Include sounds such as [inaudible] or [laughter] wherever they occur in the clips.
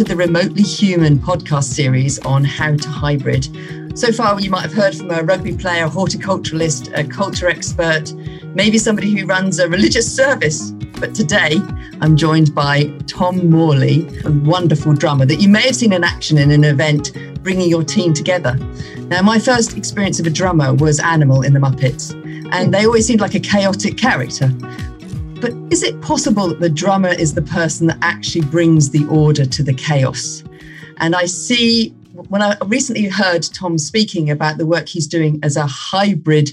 To the Remotely Human podcast series on how to hybrid. So far, you might have heard from a rugby player, a horticulturalist, a culture expert, maybe somebody who runs a religious service. But today, I'm joined by Tom Morley, a wonderful drummer that you may have seen in action in an event bringing your team together. Now, my first experience of a drummer was Animal in the Muppets, and they always seemed like a chaotic character. But is it possible that the drummer is the person that actually brings the order to the chaos? And I see when I recently heard Tom speaking about the work he's doing as a hybrid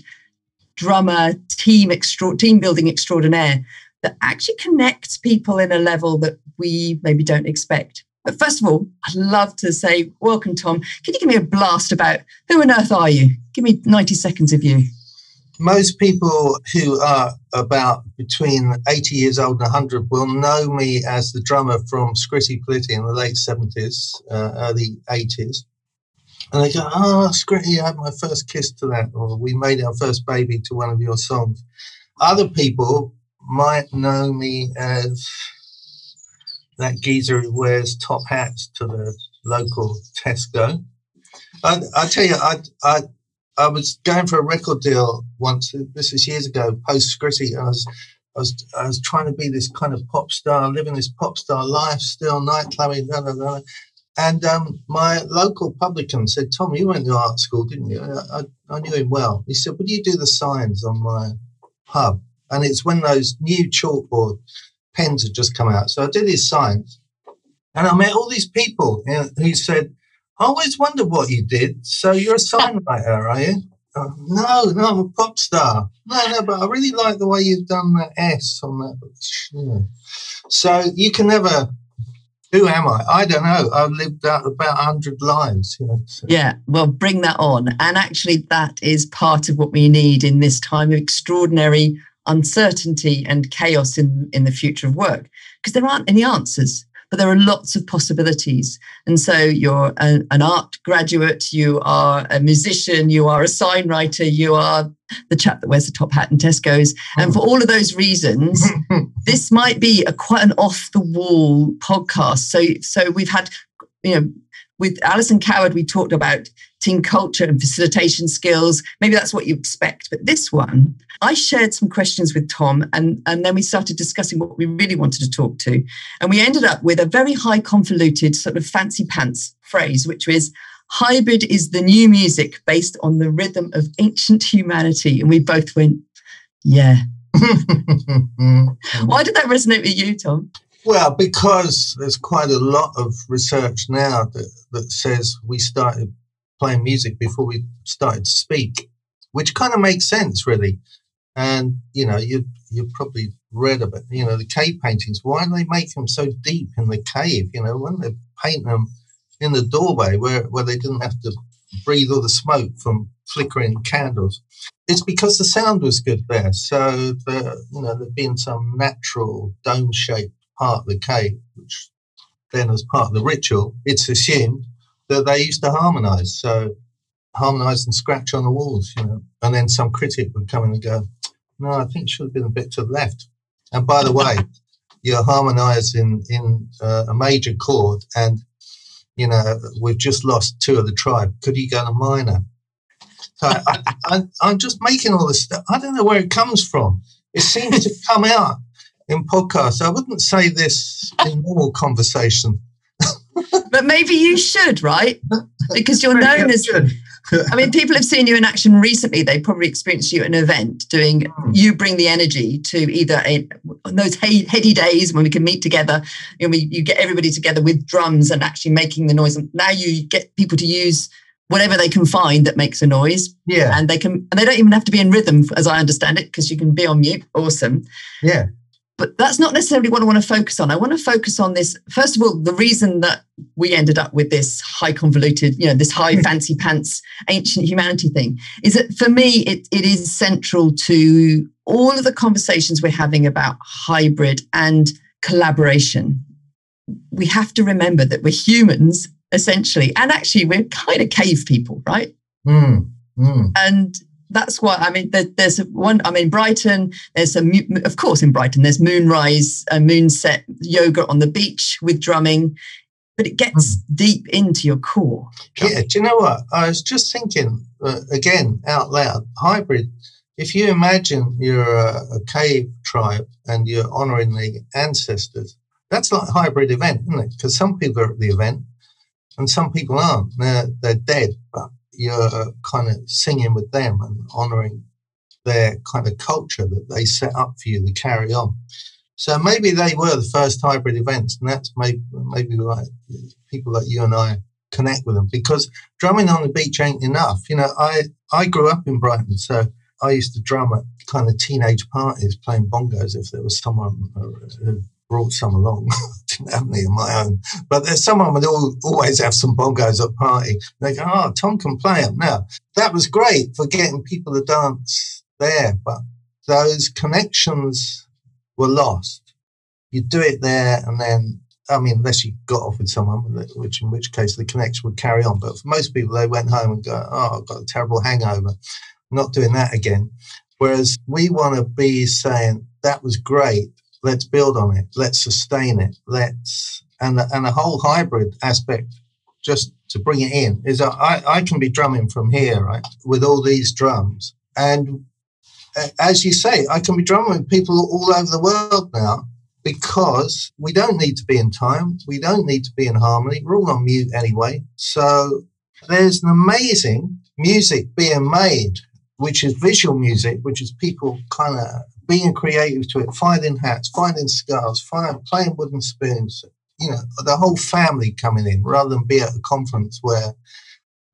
drummer team extra- team building extraordinaire that actually connects people in a level that we maybe don't expect. But first of all, I'd love to say welcome, Tom. Can you give me a blast about who on earth are you? Give me 90 seconds of you most people who are about between 80 years old and 100 will know me as the drummer from Scritti Politti in the late 70s, uh, early 80s. And they go, oh, Scritti, I had my first kiss to that, or we made our first baby to one of your songs. Other people might know me as that geezer who wears top hats to the local Tesco. I, I tell you, I, I, I was going for a record deal once. This is years ago, post Scritti. I was, I was, I was trying to be this kind of pop star, living this pop star life, still nightclubbing, blah, blah, blah. And um, my local publican said, Tom, you went to art school, didn't you? I, I, knew him well. He said, Would you do the signs on my pub? And it's when those new chalkboard pens had just come out. So I did his signs. And I met all these people who said, I always wondered what you did. So you're a songwriter, are you? Uh, no, no, I'm a pop star. No, no, but I really like the way you've done that S on that. So you can never. Who am I? I don't know. I've lived out about hundred lives. You know, so. Yeah, well, bring that on. And actually, that is part of what we need in this time of extraordinary uncertainty and chaos in in the future of work, because there aren't any answers but there are lots of possibilities. And so you're a, an art graduate, you are a musician, you are a sign writer, you are the chap that wears the top hat in Tesco's. And for all of those reasons, [laughs] this might be a quite an off the wall podcast. So, so we've had, you know, with Alison Coward, we talked about culture and facilitation skills. Maybe that's what you expect. But this one, I shared some questions with Tom, and, and then we started discussing what we really wanted to talk to. And we ended up with a very high convoluted, sort of fancy pants phrase, which was hybrid is the new music based on the rhythm of ancient humanity. And we both went, yeah. [laughs] Why did that resonate with you, Tom? Well, because there's quite a lot of research now that, that says we started playing music before we started to speak, which kind of makes sense, really. And you know, you you've probably read about you know the cave paintings. Why do they make them so deep in the cave? You know, when they paint them in the doorway where where they didn't have to breathe all the smoke from flickering candles. It's because the sound was good there. So the you know there'd been some natural dome shaped part of the cave, which then as part of the ritual, it's assumed that they used to harmonize. So harmonize and scratch on the walls, you know. And then some critic would come in and go, No, I think it should have been a bit to the left. And by the way, you're harmonizing in uh, a major chord and you know, we've just lost two of the tribe. Could you go to minor? So I, am just making all this stuff. I don't know where it comes from. It seems to come out in podcasts. I wouldn't say this in normal conversation but maybe you should, right? [laughs] Because you're known as. I mean, people have seen you in action recently. They probably experienced you at an event doing. Hmm. You bring the energy to either a, those heady days when we can meet together. You know, we, you get everybody together with drums and actually making the noise. And now you get people to use whatever they can find that makes a noise. Yeah, and they can, and they don't even have to be in rhythm, as I understand it, because you can be on mute. Awesome. Yeah but that's not necessarily what I want to focus on. I want to focus on this. First of all, the reason that we ended up with this high convoluted, you know, this high hmm. fancy pants ancient humanity thing is that for me, it, it is central to all of the conversations we're having about hybrid and collaboration. We have to remember that we're humans essentially, and actually we're kind of cave people, right? Mm, mm. And that's why I mean there, there's one I mean Brighton there's a of course in Brighton there's moonrise and moonset yoga on the beach with drumming but it gets mm. deep into your core. Yeah, do you know what? I was just thinking uh, again out loud hybrid. If you imagine you're a, a cave tribe and you're honoring the ancestors, that's like a hybrid event, isn't it? Because some people are at the event and some people aren't. They're, they're dead, but you're kind of singing with them and honoring their kind of culture that they set up for you to carry on. So maybe they were the first hybrid events, and that's maybe maybe like people like you and I connect with them because drumming on the beach ain't enough. You know, I I grew up in Brighton, so I used to drum at kind of teenage parties playing bongos if there was someone uh, who brought some along. [laughs] didn't have any of my own, but there's someone would always have some bongos at party. They go, "Oh, Tom can play them." Now that was great for getting people to dance there, but those connections were lost. You do it there, and then I mean, unless you got off with someone, which in which case the connection would carry on. But for most people, they went home and go, "Oh, I've got a terrible hangover." Not doing that again. Whereas we want to be saying that was great. Let's build on it. Let's sustain it. Let's and the, and the whole hybrid aspect. Just to bring it in is I, I can be drumming from here, right, with all these drums, and as you say, I can be drumming with people all over the world now because we don't need to be in time. We don't need to be in harmony. We're all on mute anyway. So there's an amazing music being made, which is visual music, which is people kind of being creative to it, finding hats, finding scarves, find, playing wooden spoons, you know, the whole family coming in rather than be at a conference where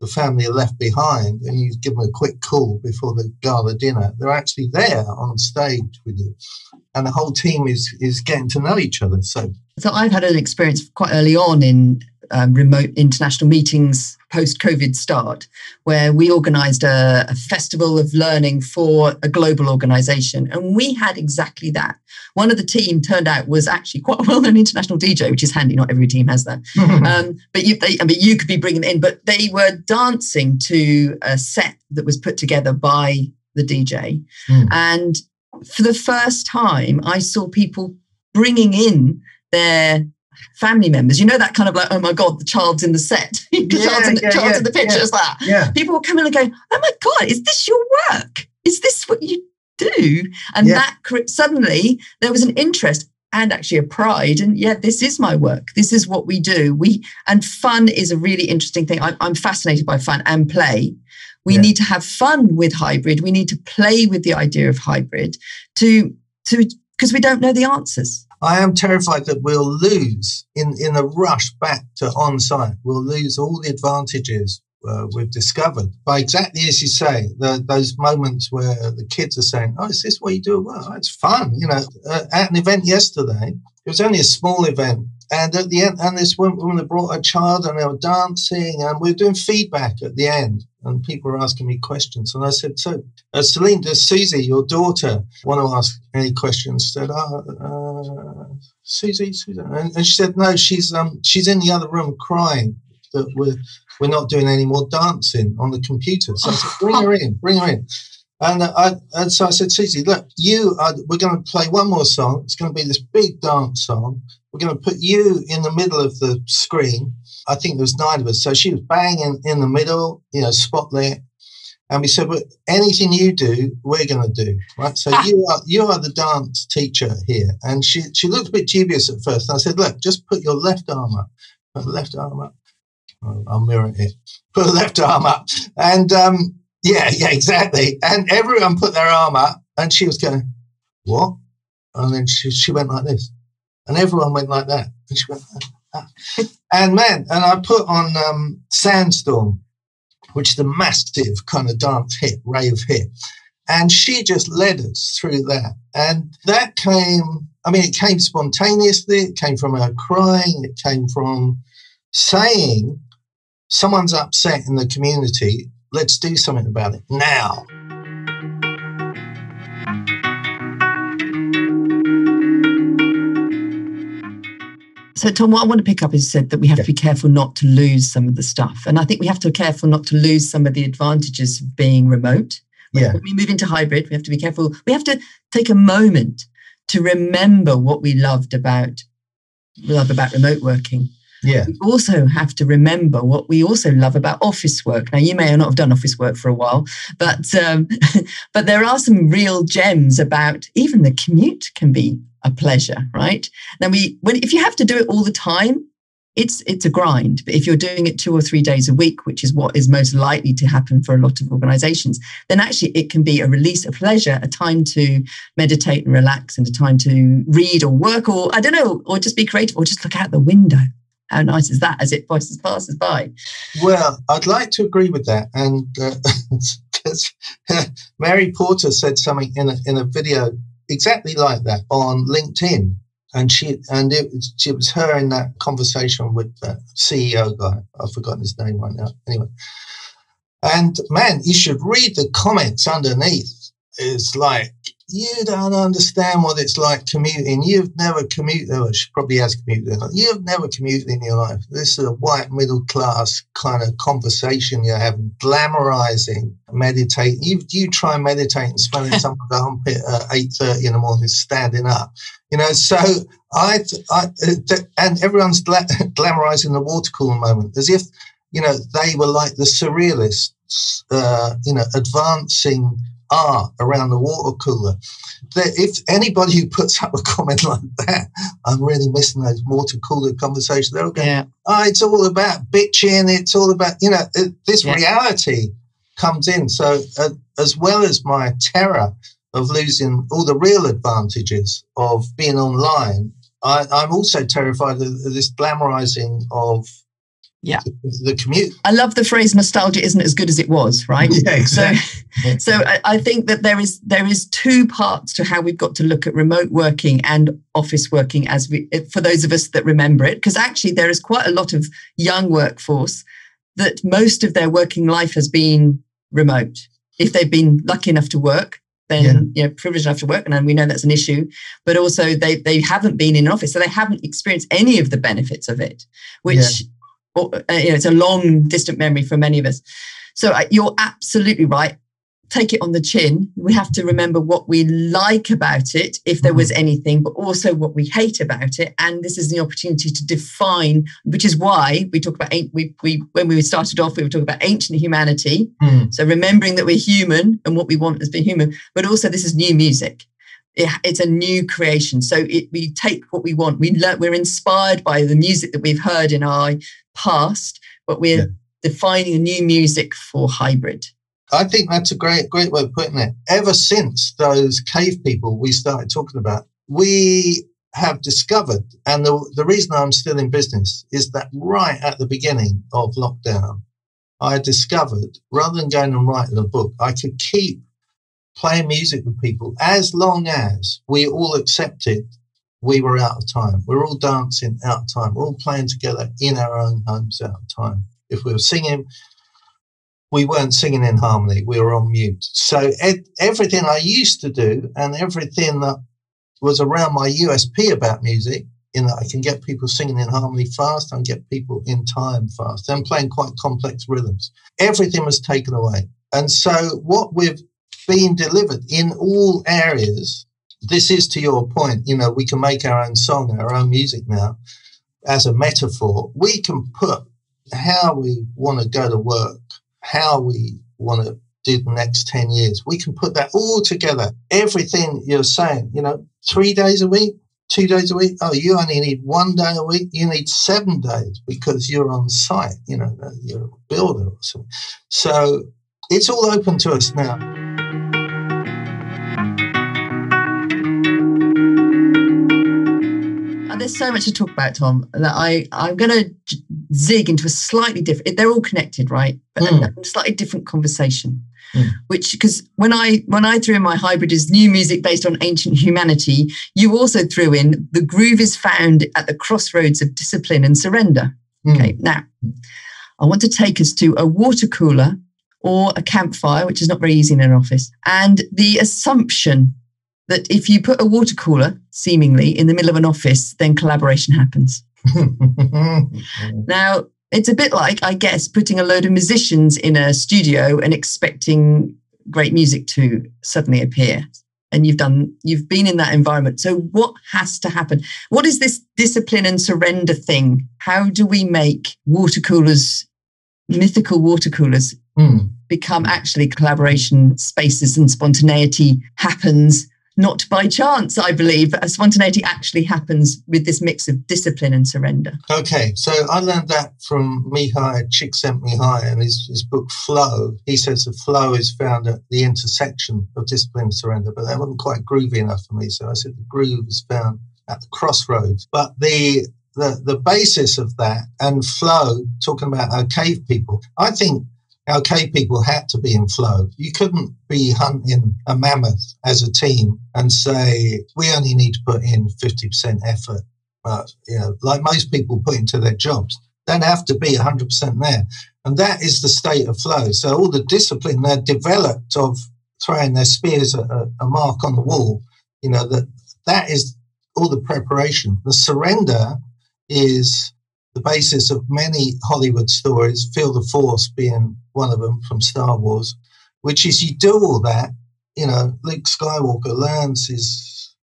the family are left behind and you give them a quick call before the gala dinner, they're actually there on stage with you. And the whole team is is getting to know each other. So so I've had an experience quite early on in um, remote international meetings post COVID start, where we organized a, a, festival of learning for a global organization. And we had exactly that. One of the team turned out was actually quite a well known international DJ, which is handy. Not every team has that. [laughs] um, but you, they, I mean, you could be bringing in, but they were dancing to a set that was put together by the DJ. Mm. And for the first time, I saw people bringing in their family members. You know that kind of like, oh my god, the child's in the set, [laughs] the yeah, child's, in, the, yeah, child's yeah, in the pictures. That yeah. people were coming and going, oh my god, is this your work? Is this what you do? And that suddenly there was an interest and actually a pride and yeah this is my work this is what we do we and fun is a really interesting thing i'm, I'm fascinated by fun and play we need to have fun with hybrid we need to play with the idea of hybrid to to because we don't know the answers I am terrified that we'll lose in, in a rush back to on site. We'll lose all the advantages uh, we've discovered by exactly as you say, the, those moments where the kids are saying, "Oh, is this what you do?" Well, it's fun, you know. Uh, at an event yesterday, it was only a small event, and at the end, and this woman had brought a child, and they were dancing, and we were doing feedback at the end, and people were asking me questions, and I said, "So, uh, Celine, does Susie, your daughter, want to ask any questions?" She said, "Oh, uh, Susie, Susie," and, and, she said, "No, she's um, she's in the other room crying that we're we're not doing any more dancing on the computer." So I said, [laughs] "Bring her in, bring her in." And, I, and so I said, Susie, look, you are, we're going to play one more song. It's going to be this big dance song. We're going to put you in the middle of the screen. I think there was nine of us. So she was banging in the middle, you know, spotlight. And we said, well, anything you do, we're going to do, right? So you are you are the dance teacher here. And she she looked a bit dubious at first. And I said, look, just put your left arm up, put the left arm up. Oh, I'll mirror it. Put the left arm up, and um, yeah, yeah, exactly. And everyone put their arm up, and she was going, "What?" And then she she went like this, and everyone went like that, and she went. Ah. and man, and I put on um, Sandstorm, which is a massive kind of dance hit, rave hit, and she just led us through that, and that came. I mean, it came spontaneously. It came from her crying. It came from saying someone's upset in the community Let's do something about it now. So, Tom, what I want to pick up is said that we have yeah. to be careful not to lose some of the stuff. And I think we have to be careful not to lose some of the advantages of being remote. Yeah. When we move into hybrid, we have to be careful. We have to take a moment to remember what we loved about love about remote working Yeah. We also have to remember what we also love about office work. Now, you may not have done office work for a while, but um, [laughs] but there are some real gems about even the commute can be a pleasure, right? Now, we when if you have to do it all the time, it's it's a grind but if you're doing it two or three days a week which is what is most likely to happen for a lot of organizations then actually it can be a release a pleasure a time to meditate and relax and a time to read or work or i don't know or just be creative or just look out the window how nice is that as it passes passes by well i'd like to agree with that and uh, [laughs] Mary Portas said something in a, in a video exactly like that on linkedin and she and it, it was her in that conversation with the CEO guy. I've forgotten his name right now. Anyway, and man, you should read the comments underneath. It's like you don't understand what it's like commuting. You've never commuted. Oh, she probably has commuted. You've never commuted in your life. This is a white middle class kind of conversation you're having, glamorizing meditate. You you try and meditate and smelling [laughs] something the armpit at eight thirty in the morning, standing up. You know, so I, I and everyone's gla- [laughs] glamorizing the water cooler moment as if you know they were like the surrealists. Uh, you know, advancing are around the water cooler. That if anybody who puts up a comment [laughs] like that, I'm really missing those water cooler conversations. They're all going, yeah. oh, it's all about bitching. It's all about, you know, it, this yeah. reality comes in. So, uh, as well as my terror of losing all the real advantages of being online, I, am also terrified of this glamorizing of yeah. The commute. I love the phrase nostalgia isn't as good as it was right? [laughs] Yeah exactly. so so I, think that there is there is two parts to how we've got to look at remote working and office working as we for those of us that remember it because actually there is quite a lot of young workforce that most of their working life has been remote. If they've been lucky enough to work then yeah. you know privileged enough to work and we know that's an issue but also they they haven't been in office so they haven't experienced any of the benefits of it which yeah or, uh, you know, it's a long distant memory for many of us. So uh, you're absolutely right. Take it on the chin. We have to remember what we like about it, if there was mm-hmm. anything, but also what we hate about it. And this is the opportunity to define, which is why we talk about we, we when we started off, we were talking about ancient humanity. Mm. So remembering that we're human and what we want as being human, but also this is new music it, it's a new creation. So it, we take what we want. We learn, we're inspired by the music that we've heard in our past, but we're yeah. defining a new music for hybrid. I think that's a great, great way of putting it. Ever since those cave people we started talking about, we have discovered, and the, the reason I'm still in business is that right at the beginning of lockdown, I discovered rather than going and writing a book, I could keep playing music with people as long as we all accepted we were out of time. We're all dancing out of time. We're all playing together in our own homes out of time. If we were singing, we weren't singing in harmony. We were on mute. So ed- everything I used to do and everything that was around my USP about music, in that I can get people singing in harmony fast and get people in time fast and playing quite complex rhythms. Everything was taken away. And so what we've being delivered in all areas. This is to your point, you know, we can make our own song, our own music now as a metaphor. We can put how we want to go to work, how we want to do the next 10 years. We can put that all together. Everything you're saying, you know, three days a week, two days a week. Oh, you only need one day a week. You need seven days because you're on site, you know, you're a builder or something. So it's all open to us now. There's so much to talk about, Tom, that I, I'm going to zig into a slightly different, they're all connected, right? But mm. a slightly different conversation. Mm. Which, because when I when I threw in my hybrid is new music based on ancient humanity, you also threw in the groove is found at the crossroads of discipline and surrender. Mm. Okay, now I want to take us to a water cooler or a campfire, which is not very easy in an office, and the assumption that if you put a water cooler, seemingly, in the middle of an office, then collaboration happens. [laughs] now, it's a bit like, I guess, putting a load of musicians in a studio and expecting great music to suddenly appear. and you've done you've been in that environment so what has to happen what is this discipline and surrender thing how do we make water coolers mythical water coolers mm. become actually collaboration spaces and spontaneity happens not by chance, I believe. But spontaneity actually happens with this mix of discipline and surrender. Okay, so I learned that from Mihaly Csikszentmihalyi in his, his book Flow. He says the flow is found at the intersection of discipline and surrender, but that wasn't quite groovy enough for me. So I said the groove is found at the crossroads. But the the, the basis of that and flow, talking about our cave people, I think cave people had to be in flow. You couldn't be hunting a mammoth as a team and say, we only need to put in 50% effort. But, you know, like most people put into their jobs, don't have to be 100% there. And that is the state of flow. So all the discipline they're developed of throwing their spears at a, a mark on the wall, you know, that that is all the preparation. The surrender is the basis of many Hollywood stories, Feel the Force being one of them from Star Wars, which is you do all that, you know, Luke Skywalker learns his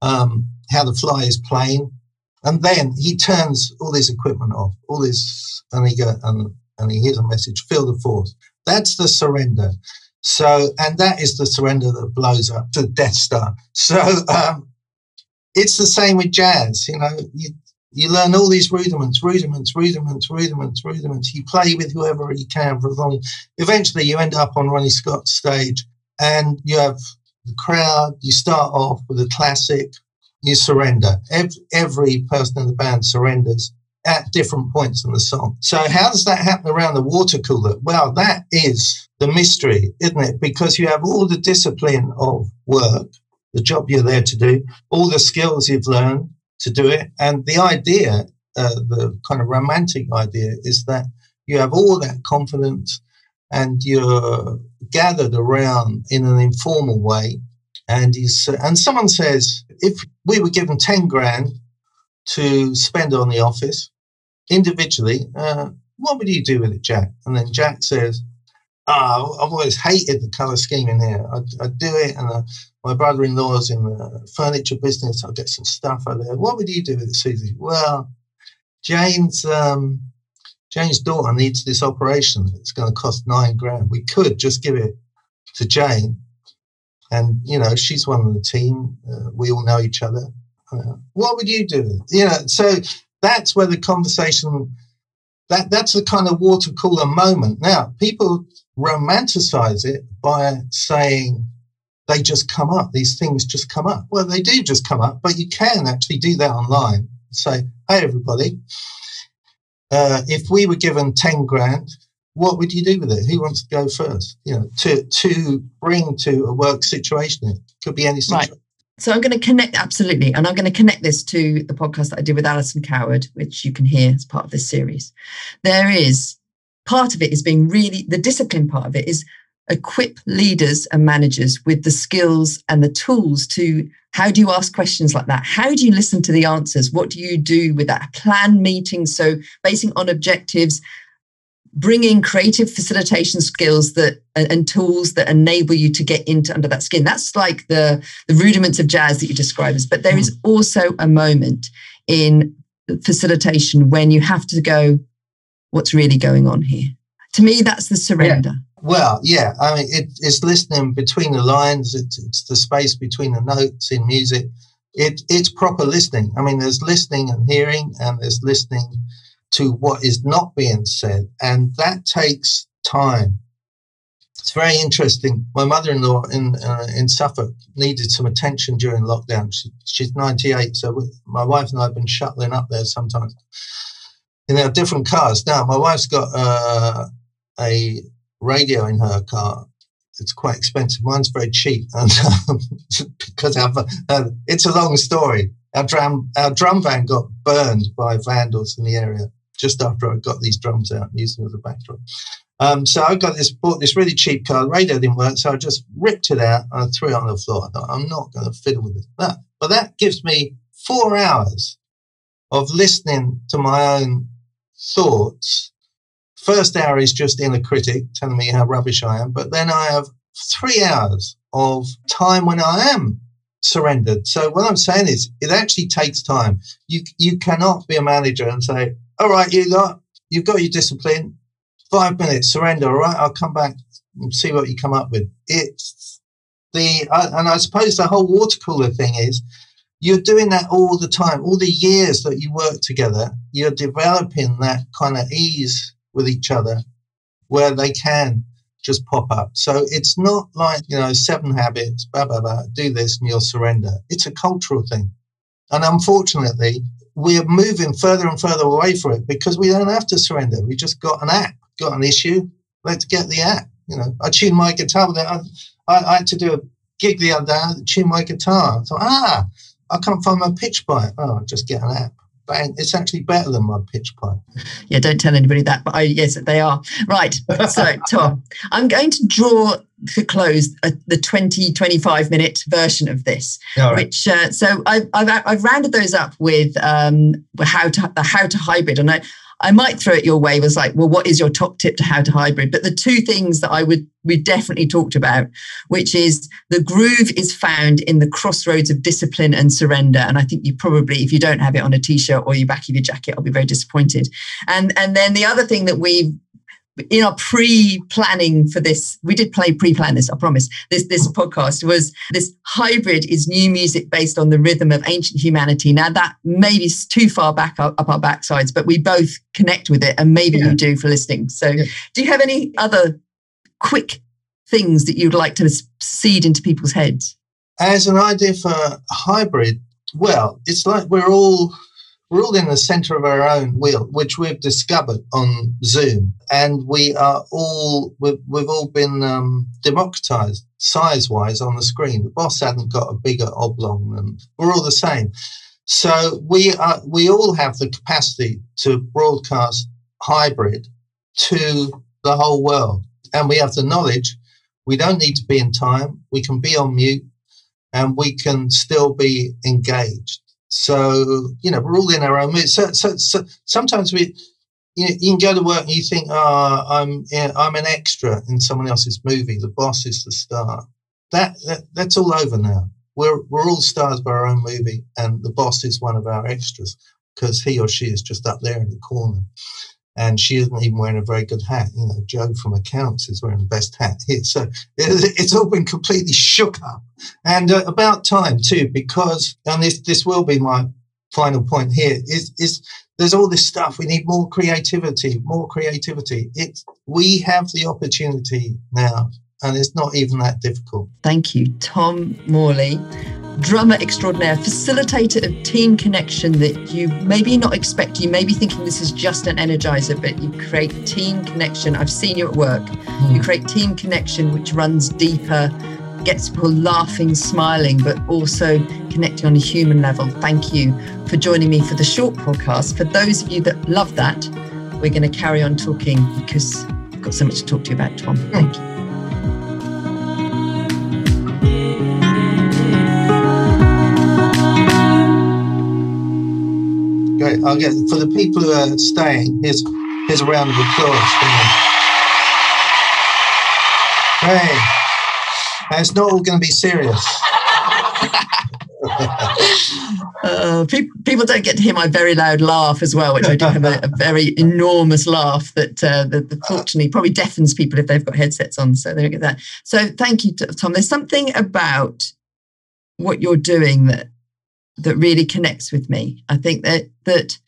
um, how to fly his plane, and then he turns all his equipment off, all this, and he go and and he hears a message, feel the force. That's the surrender. So, and that is the surrender that blows up the Death Star. So, um, it's the same with jazz. You know, you, you learn all these rudiments, rudiments, rudiments, rudiments, rudiments. You play with whoever you can for as long. Eventually, you end up on Ronnie Scott's stage, and you have the crowd. You start off with a classic. You surrender. Every, every person in the band surrenders at different points in the song. So, how does that happen around the water cooler? Well, that is the mystery, isn't it? Because you have all the discipline of work, the job you're there to do, all the skills you've learned to do it. And the idea, uh, the kind of romantic idea, is that you have all that confidence and you're gathered around in an informal way. And he's, and someone says, if we were given 10 grand to spend on the office individually, uh, what would you do with it, Jack? And then Jack says, oh, I've always hated the color scheme in here. I, I do it and I, my brother-in-law's in the furniture business. I'll get some stuff out there. What would you do with it, Susie? Well, Jane's um, Jane's daughter needs this operation. It's going to cost nine grand. We could just give it to Jane, and you know she's one of the team. Uh, we all know each other. Uh, what would you do? You know, so that's where the conversation. That that's the kind of water cooler moment. Now people romanticize it by saying they just come up. These things just come up. Well, they do just come up, but you can actually do that online. Say, hey, everybody, uh, if we were given 10 grand, what would you do with it? Who wants to go first? You know, to, to bring to a work situation. It could be any situation. Right. So I'm going to connect absolutely, and I'm going to connect this to the podcast that I did with Alison Coward, which you can hear as part of this series. There is part of it is being really the discipline part of it is equip leaders and managers with the skills and the tools to how do you ask questions like that? How do you listen to the answers? What do you do with that? Plan meetings. So basing on objectives bringing creative facilitation skills that and, tools that enable you to get into under that skin. That's like the the rudiments of jazz that you describe as. But there is hmm. also a moment in facilitation when you have to go what's really going on here? To me that's the surrender. yeah. Well, yeah, I mean, it, it's listening between the lines. It's, it's the space between the notes in music. It, it's proper listening. I mean, there's listening and hearing, and there's listening to what is not being said, and that takes time. It's very interesting. My mother-in-law in uh, in Suffolk needed some attention during lockdown. She, she's 98, so my wife and I have been shuttling up there sometimes in our different cars. Now, my wife's got uh, a radio in her car. It's quite expensive. Mine's very cheap, [laughs] and um, because uh, it's a long story. Our drum, our drum van got burned by vandals in the area just after I got these drums out and used them as a backdrop. Um, so I got this, bought this really cheap car. The radio didn't work, so I just ripped it out and I threw it on the floor. I thought, I'm not going to fiddle with it. But, but that gives me four hours of listening to my own thoughts First hour is just in inner critic telling me how rubbish I am, but then I have three hours of time when I am surrendered. So what I'm saying is it actually takes time. You you cannot be a manager and say, all right, you got you've got your discipline, five minutes, surrender, all right, I'll come back and see what you come up with. It's the uh, and I suppose the whole water cooler thing is you're doing that all the time, all the years that you work together, you're developing that kind of ease with each other where they can just pop up. So it's not like, you know, seven habits, blah, blah, blah, do this and you'll surrender. It's a cultural thing. And unfortunately, we're moving further and further away from it because we don't have to surrender. We just got an app, got an issue. Let's get the app. You know, I tune my guitar it. I, I, had to do a gig the other day, I tune my guitar. I thought, ah, I can't find my pitch pipe. Oh, I'll just get an app it's actually better than my pitch pipe. Yeah, don't tell anybody that, but I, yes, they are. Right. So, [laughs] Tom, I'm going to draw to close uh, the 20, 25 minute version of this, right. which, uh, so I've, I've, I've, rounded those up with um, how to, the how to hybrid. And I, I might throw it your way was like, well, what is your top tip to how to hybrid? But the two things that I would we definitely talked about, which is the groove is found in the crossroads of discipline and surrender. And I think you probably, if you don't have it on a t-shirt or your back of your jacket, I'll be very disappointed. And and then the other thing that we in our pre-planning for this, we did play pre-plan this, I promise. This this podcast was this hybrid is new music based on the rhythm of ancient humanity. Now that maybe is too far back up, up, our backsides, but we both connect with it, and maybe yeah. you do for listening. So, yeah. do you have any other quick things that you'd like to seed into people's heads? As an idea for hybrid, well, it's like we're all we're all in the center of our own wheel, which we've discovered on Zoom, and we are all we've, we've all been um, democratized size wise on the screen. The boss hadn't got a bigger oblong, and we're all the same. So we are we all have the capacity to broadcast hybrid to the whole world, and we have the knowledge. We don't need to be in time. We can be on mute, and we can still be engaged. So, you know, we're all in our own mood. So, so, so sometimes we, you, know, you can go to work and you think, oh, I'm, eh, I'm an extra in someone else's movie. The boss is the star. That, that that's all over now. We're, we're all stars by our own movie and the boss is one of our extras because he or she is just up there in the corner and she isn't even wearing a very good hat. You know, Joe from accounts is wearing the best hat here. So [laughs] it's all been completely shook up. And uh, about time too, because, and this, this will be my final point here, is, is there's all this stuff. We need more creativity, more creativity. It's, we have the opportunity now and it's not even that difficult. Thank you, Tom Morley drummer extraordinaire, facilitator of team connection that you maybe not expect. You may be thinking this is just an energizer, but you create team connection. I've seen you at work. Mm. You create team connection which runs deeper, gets people laughing, smiling, but also connecting on a human level. Thank you for joining me for the short podcast. For those of you that love that, we're going to carry on talking because I've got so much to talk to you about, Tom. Thank you. I'll get for the people who are staying. Here's here's a round of applause. Hey, it's not all going to be serious. [laughs] uh, pe- people don't get to hear my very loud laugh as well, which I do have a, a very enormous laugh that, uh, that, that, fortunately probably deafens people if they've got headsets on. So they don't get that. So thank you, Tom. There's something about what you're doing that that really connects with me. I think that that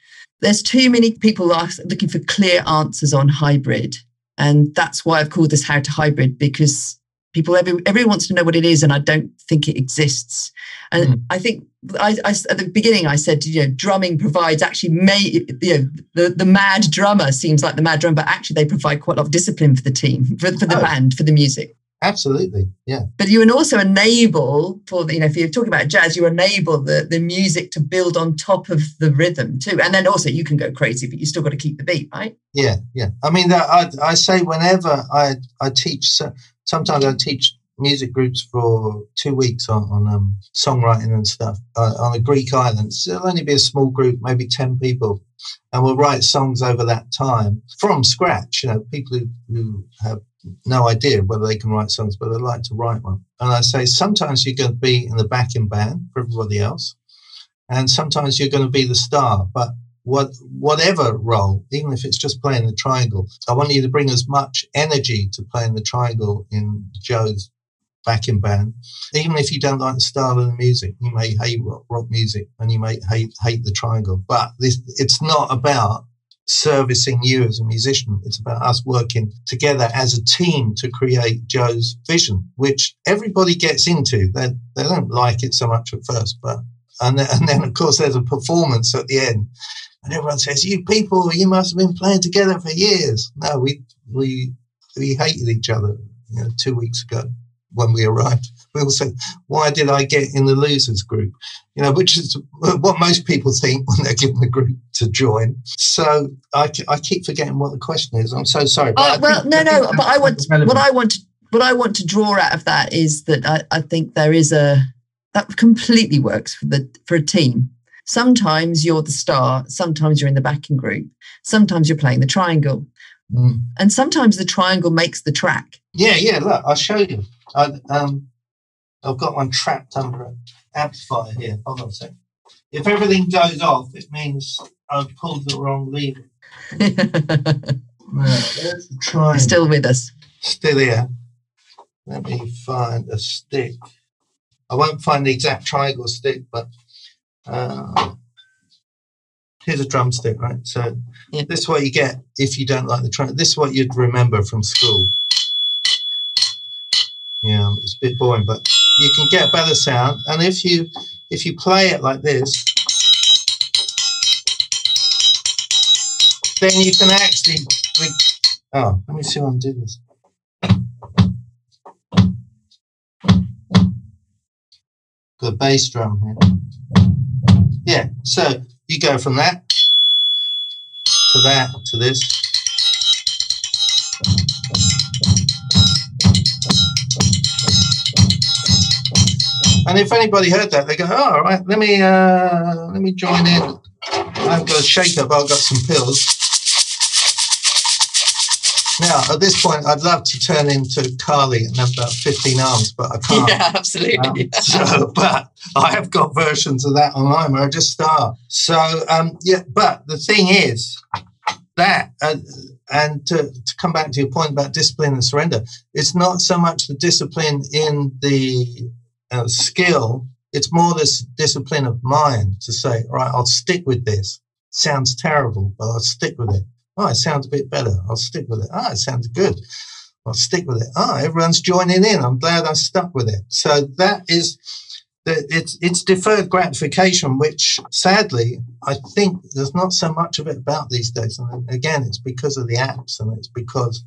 there's too many people looking for clear answers on hybrid, and that's why I've called this "How to Hybrid" because people every, everyone wants to know what it is, and I don't think it exists. And mm. I think I, I, at the beginning I said, you know, drumming provides actually may you know the, the mad drummer seems like the mad drummer, but actually they provide quite a lot of discipline for the team, for, for the oh. band, for the music. Absolutely, yeah. But you also enable for the, you know if you're talking about jazz, you enable the the music to build on top of the rhythm too, and then also you can go crazy, but you still got to keep the beat, right? Yeah, yeah. I mean, I I say whenever I I teach, sometimes I teach music groups for two weeks on, on um, songwriting and stuff uh, on a Greek island. So it'll only be a small group, maybe 10 people. And we'll write songs over that time from scratch. You know, people who, who have no idea whether they can write songs, but they'd like to write one. And I say, sometimes you're going to be in the backing band for everybody else, and sometimes you're going to be the star. But what, whatever role, even if it's just playing the triangle, I want you to bring as much energy to playing the triangle in Joe's backing band. Even if you don't like the style of the music, you may hate rock, rock music and you may hate hate the triangle. But this, it's not about servicing you as a musician. It's about us working together as a team to create Joe's vision, which everybody gets into. They, they don't like it so much at first, but and then, and then of course there's a performance at the end, and everyone says, "You people, you must have been playing together for years." No, we we we hated each other. You know, two weeks ago when we arrived. We all said, "Why did I get in the losers group?" You know, which is what most people think when they're given a group to join. So I, I keep forgetting what the question is. I'm so sorry. Oh, well, think, no, no, but I want relevant. what I want to, what I want to draw out of that is that I, I think there is a that completely works for the for a team. Sometimes you're the star, sometimes you're in the backing group, sometimes you're playing the triangle. Mm. And sometimes the triangle makes the track. Yeah, yeah. Look, I'll show you. I, um, I've got one trapped under an amplifier here. Hold on a second. If everything goes off, it means I've pulled the wrong lever. try. Still with us. Still here. Let me find a stick. I won't find the exact triangle stick, but uh, here's a drumstick, right? So yeah. this is what you get if you don't like the triangle. This is what you'd remember from school. Yeah, it's a bit boring, but you can get better sound. And if you if you play it like this, then you can actually. Oh, let me see how I'm doing this. The bass drum here. Yeah, so you go from that to that to this. And if anybody heard that, they go, oh, all right, let me uh, let me join in. I've got a shake up, I've got some pills. Now, at this point, I'd love to turn into Kali and have about 15 arms, but I can't. Yeah, absolutely. Um, so, [laughs] but I have got versions of that online where I just start. So, um, yeah, but the thing is that, uh, and to, to come back to your point about discipline and surrender, it's not so much the discipline in the uh, skill, it's more this discipline of mind to say, right, I'll stick with this. Sounds terrible, but I'll stick with it. Oh, it sounds a bit better. I'll stick with it. Ah, oh, it sounds good. I'll stick with it. Ah, oh, everyone's joining in. I'm glad I stuck with it. So that is it's it's deferred gratification, which sadly I think there's not so much of it about these days. And again, it's because of the apps, and it's because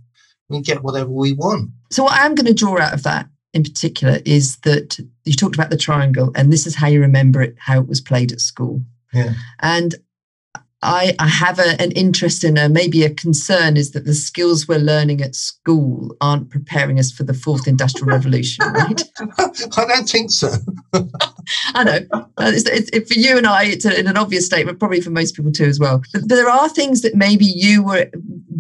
we get whatever we want. So what I'm going to draw out of that in particular is that you talked about the triangle, and this is how you remember it, how it was played at school. Yeah. And I, I have a, an interest in a maybe a concern is that the skills we're learning at school aren't preparing us for the fourth industrial revolution, [laughs] right? I don't think so. [laughs] I know. Uh, it's, it's, it, for you and I, it's a, an obvious statement, probably for most people too as well. But there are things that maybe you were,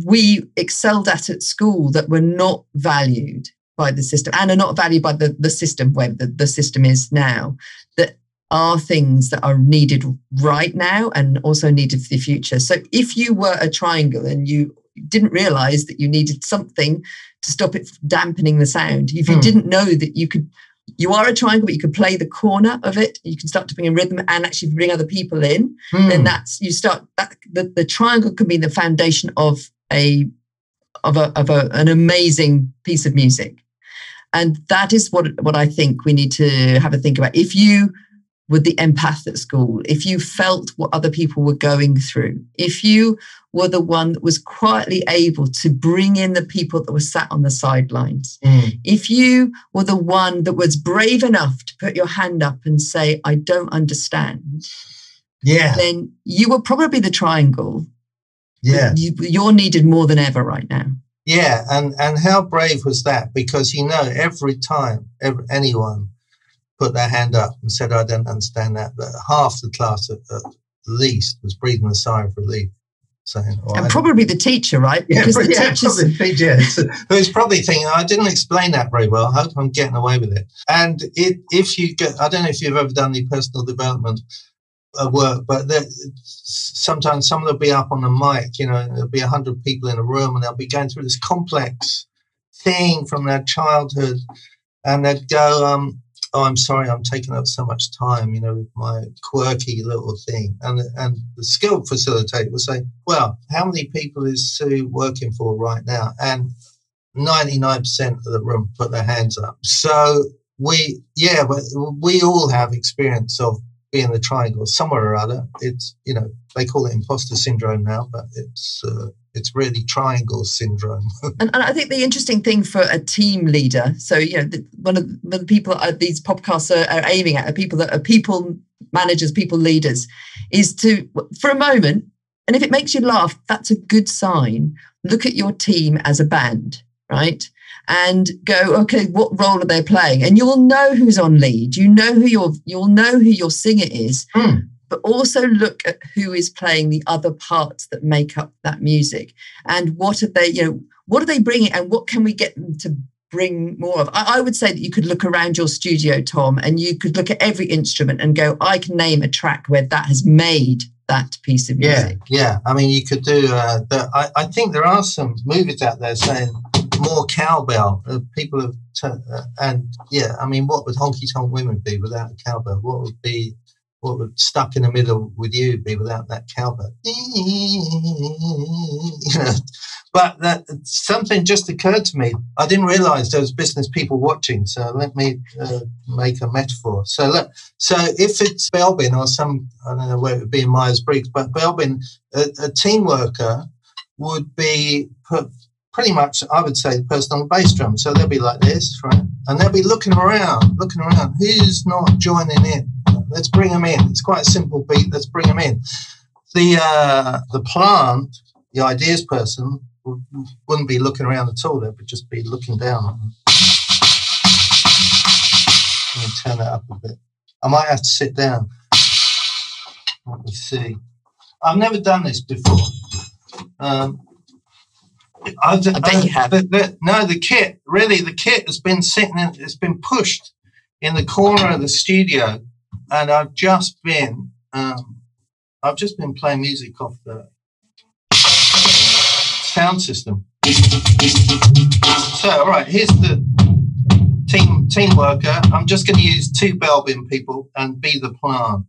we excelled at at school that were not valued by the system and are not valued by the, the system where the, the system is now that are things that are needed right now and also needed for the future. So if you were a triangle and you didn't realize that you needed something to stop it dampening the sound, if you hmm. didn't know that you could you are a triangle, but you can play the corner of it. You can start to bring in rhythm and actually bring other people in. Hmm. Then that's you start that the, the triangle can be the foundation of a of a of a, an amazing piece of music. And that is what what I think we need to have a think about. If you were the empath at school, if you felt what other people were going through, if you were the one that was quietly able to bring in the people that were sat on the sidelines, mm. if you were the one that was brave enough to put your hand up and say, I don't understand, yeah, then you were probably the triangle. Yeah. You, you're needed more than ever right now. Yeah, and and how brave was that? Because you know, every time every, anyone put their hand up and said, "I don't understand that," but half the class at, at least was breathing a sigh of relief. saying, oh, and probably the teacher, right? Because the yeah, teachers... probably the teacher. So, who's probably thinking, I didn't explain that very well. I hope I'm getting away with it. And it, if you get, I don't know if you've ever done any personal development work, but sometimes someone will be up on the mic, you know, there'll be a hundred people in a room and they'll be going through this complex thing from their childhood. And they'd go, um, oh, I'm sorry, I'm taking up so much time, you know, with my quirky little thing. And and the skill facilitator will say, well, how many people is Sue working for right now? And 99% of the room put their hands up. So we, yeah, we all have experience of being the triangle somewhere or other. It's, you know, they call it imposter syndrome now, but it's, uh, it's really triangle syndrome. [laughs] and, and, I think the interesting thing for a team leader, so you know, the, one, of the, the people these podcasts are, are, aiming at are people that are people managers, people leaders, is to for a moment, and if it makes you laugh, that's a good sign. Look at your team as a band, right? And go, okay, what role are they playing? And you'll know who's on lead. You know who your you'll know who your singer is. Mm but also look at who is playing the other parts that make up that music and what are they you know what are they bringing and what can we get them to bring more of I, I, would say that you could look around your studio tom and you could look at every instrument and go i can name a track where that has made that piece of music yeah yeah i mean you could do uh, the, I, I think there are some movies out there saying more cowbell uh, people have t- uh, and yeah i mean what would honky tonk women be without a cowbell what would be what would stuck in the middle with you be without that cowbell? [laughs] but that something just occurred to me. I didn't realize there was business people watching. So let me uh, make a metaphor. So look, so if it's Belbin or some, I don't know where it would be in Myers Briggs, but Belbin, a, a team worker would be put pretty much, I would say, the person on the bass drum. So they'll be like this, right? And they'll be looking around, looking around. Who's not joining in? Let's bring them in. It's quite a simple beat. Let's bring them in. The uh, the plant, the ideas person, wouldn't be looking around at all. They would just be looking down. Let me turn that up a bit. I might have to sit down. Let me see. I've never done this before. Um, I, I bet you have. The, the, no, the kit, really, the kit has been sitting, in, it's been pushed in the corner of the studio and I've just been um, I've just been playing music off the sound system. So, all right, here's the team team worker. I'm just going to use two Belbin people and be the plant.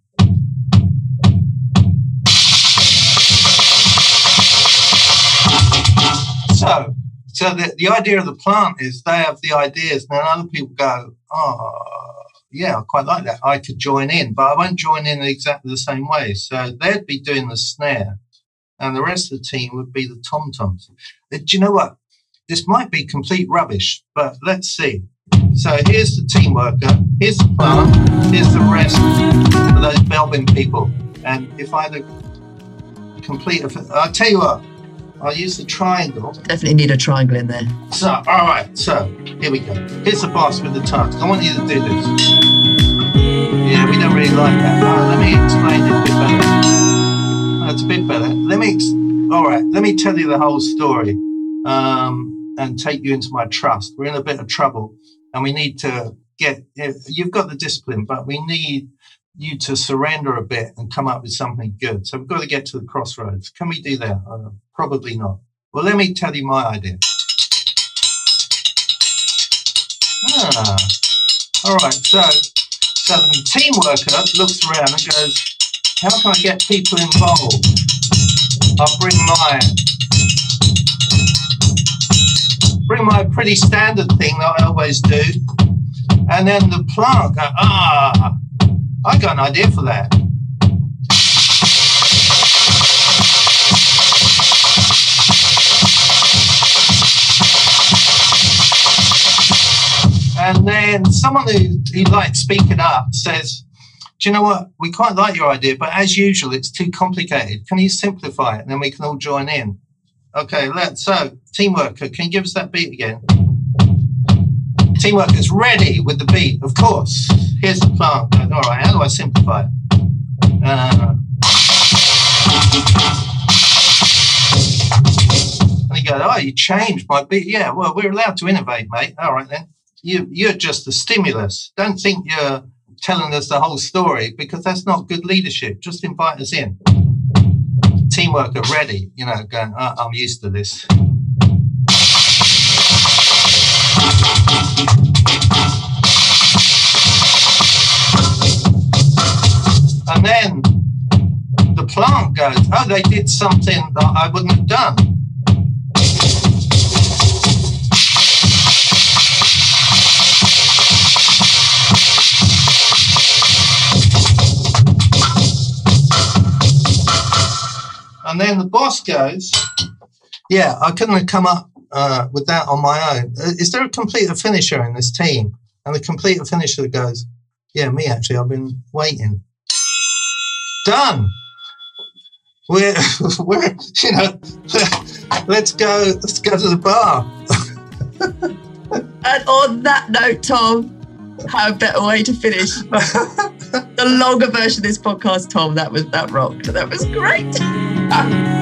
So, so the, the idea of the plant is they have the ideas, and then other people go, oh, yeah, I quite like that. I could join in, but I won't join in exactly the same way. So they'd be doing the snare, and the rest of the team would be the tom toms. Uh, do you know what? This might be complete rubbish, but let's see. So here's the team worker, here's the plant, here's the rest of those Belbin people. And if I had a complete, I'll tell you what, I'll use the triangle. Definitely need a triangle in there. So, all right. So, here we go. Here's the boss with the tucks. I want you to do this. Yeah, we don't really like that. Oh, let me explain it a bit better. That's a bit better. Let me. Ex- all right. Let me tell you the whole story, um, and take you into my trust. We're in a bit of trouble, and we need to get. You've got the discipline, but we need you to surrender a bit and come up with something good. So we've got to get to the crossroads. Can we do that? Uh, probably not. Well, let me tell you my idea. Ah, all right. So, so the team worker looks around and goes, "How can I get people involved? I'll bring my bring my pretty standard thing that I always do." And then the plant "Ah." I got an idea for that. And then someone who, who likes speaking up says, Do you know what? We quite like your idea, but as usual, it's too complicated. Can you simplify it? And then we can all join in. Okay, let's so teamwork. Can you give us that beat again? Teamwork is ready with the beat, of course. Here's the plant. All right, how do I simplify it? Uh, go, oh, you changed my beat. Yeah, well, we're allowed to innovate, mate. All right then. You you're just the stimulus. Don't think you're telling us the whole story because that's not good leadership. Just invite us in. Teamwork are ready, you know, going, oh, I'm used to this. Goes, oh, they did something that I wouldn't have done. And then the boss goes, yeah, I couldn't have come up uh, with that on my own. Uh, is there a completer finisher in this team? And the completer finisher goes, yeah, me actually, I've been waiting. Done. We're, [laughs] we're, you know, [laughs] let's go, let's go to the bar. [laughs] and on that note, Tom, how better way to finish the longer version of this podcast, Tom? That was that rocked. That was great.